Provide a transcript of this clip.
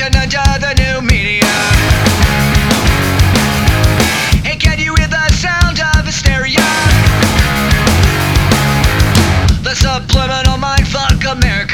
generation under the new media. Hey, can you hear the sound of hysteria? The subliminal mindfuck America.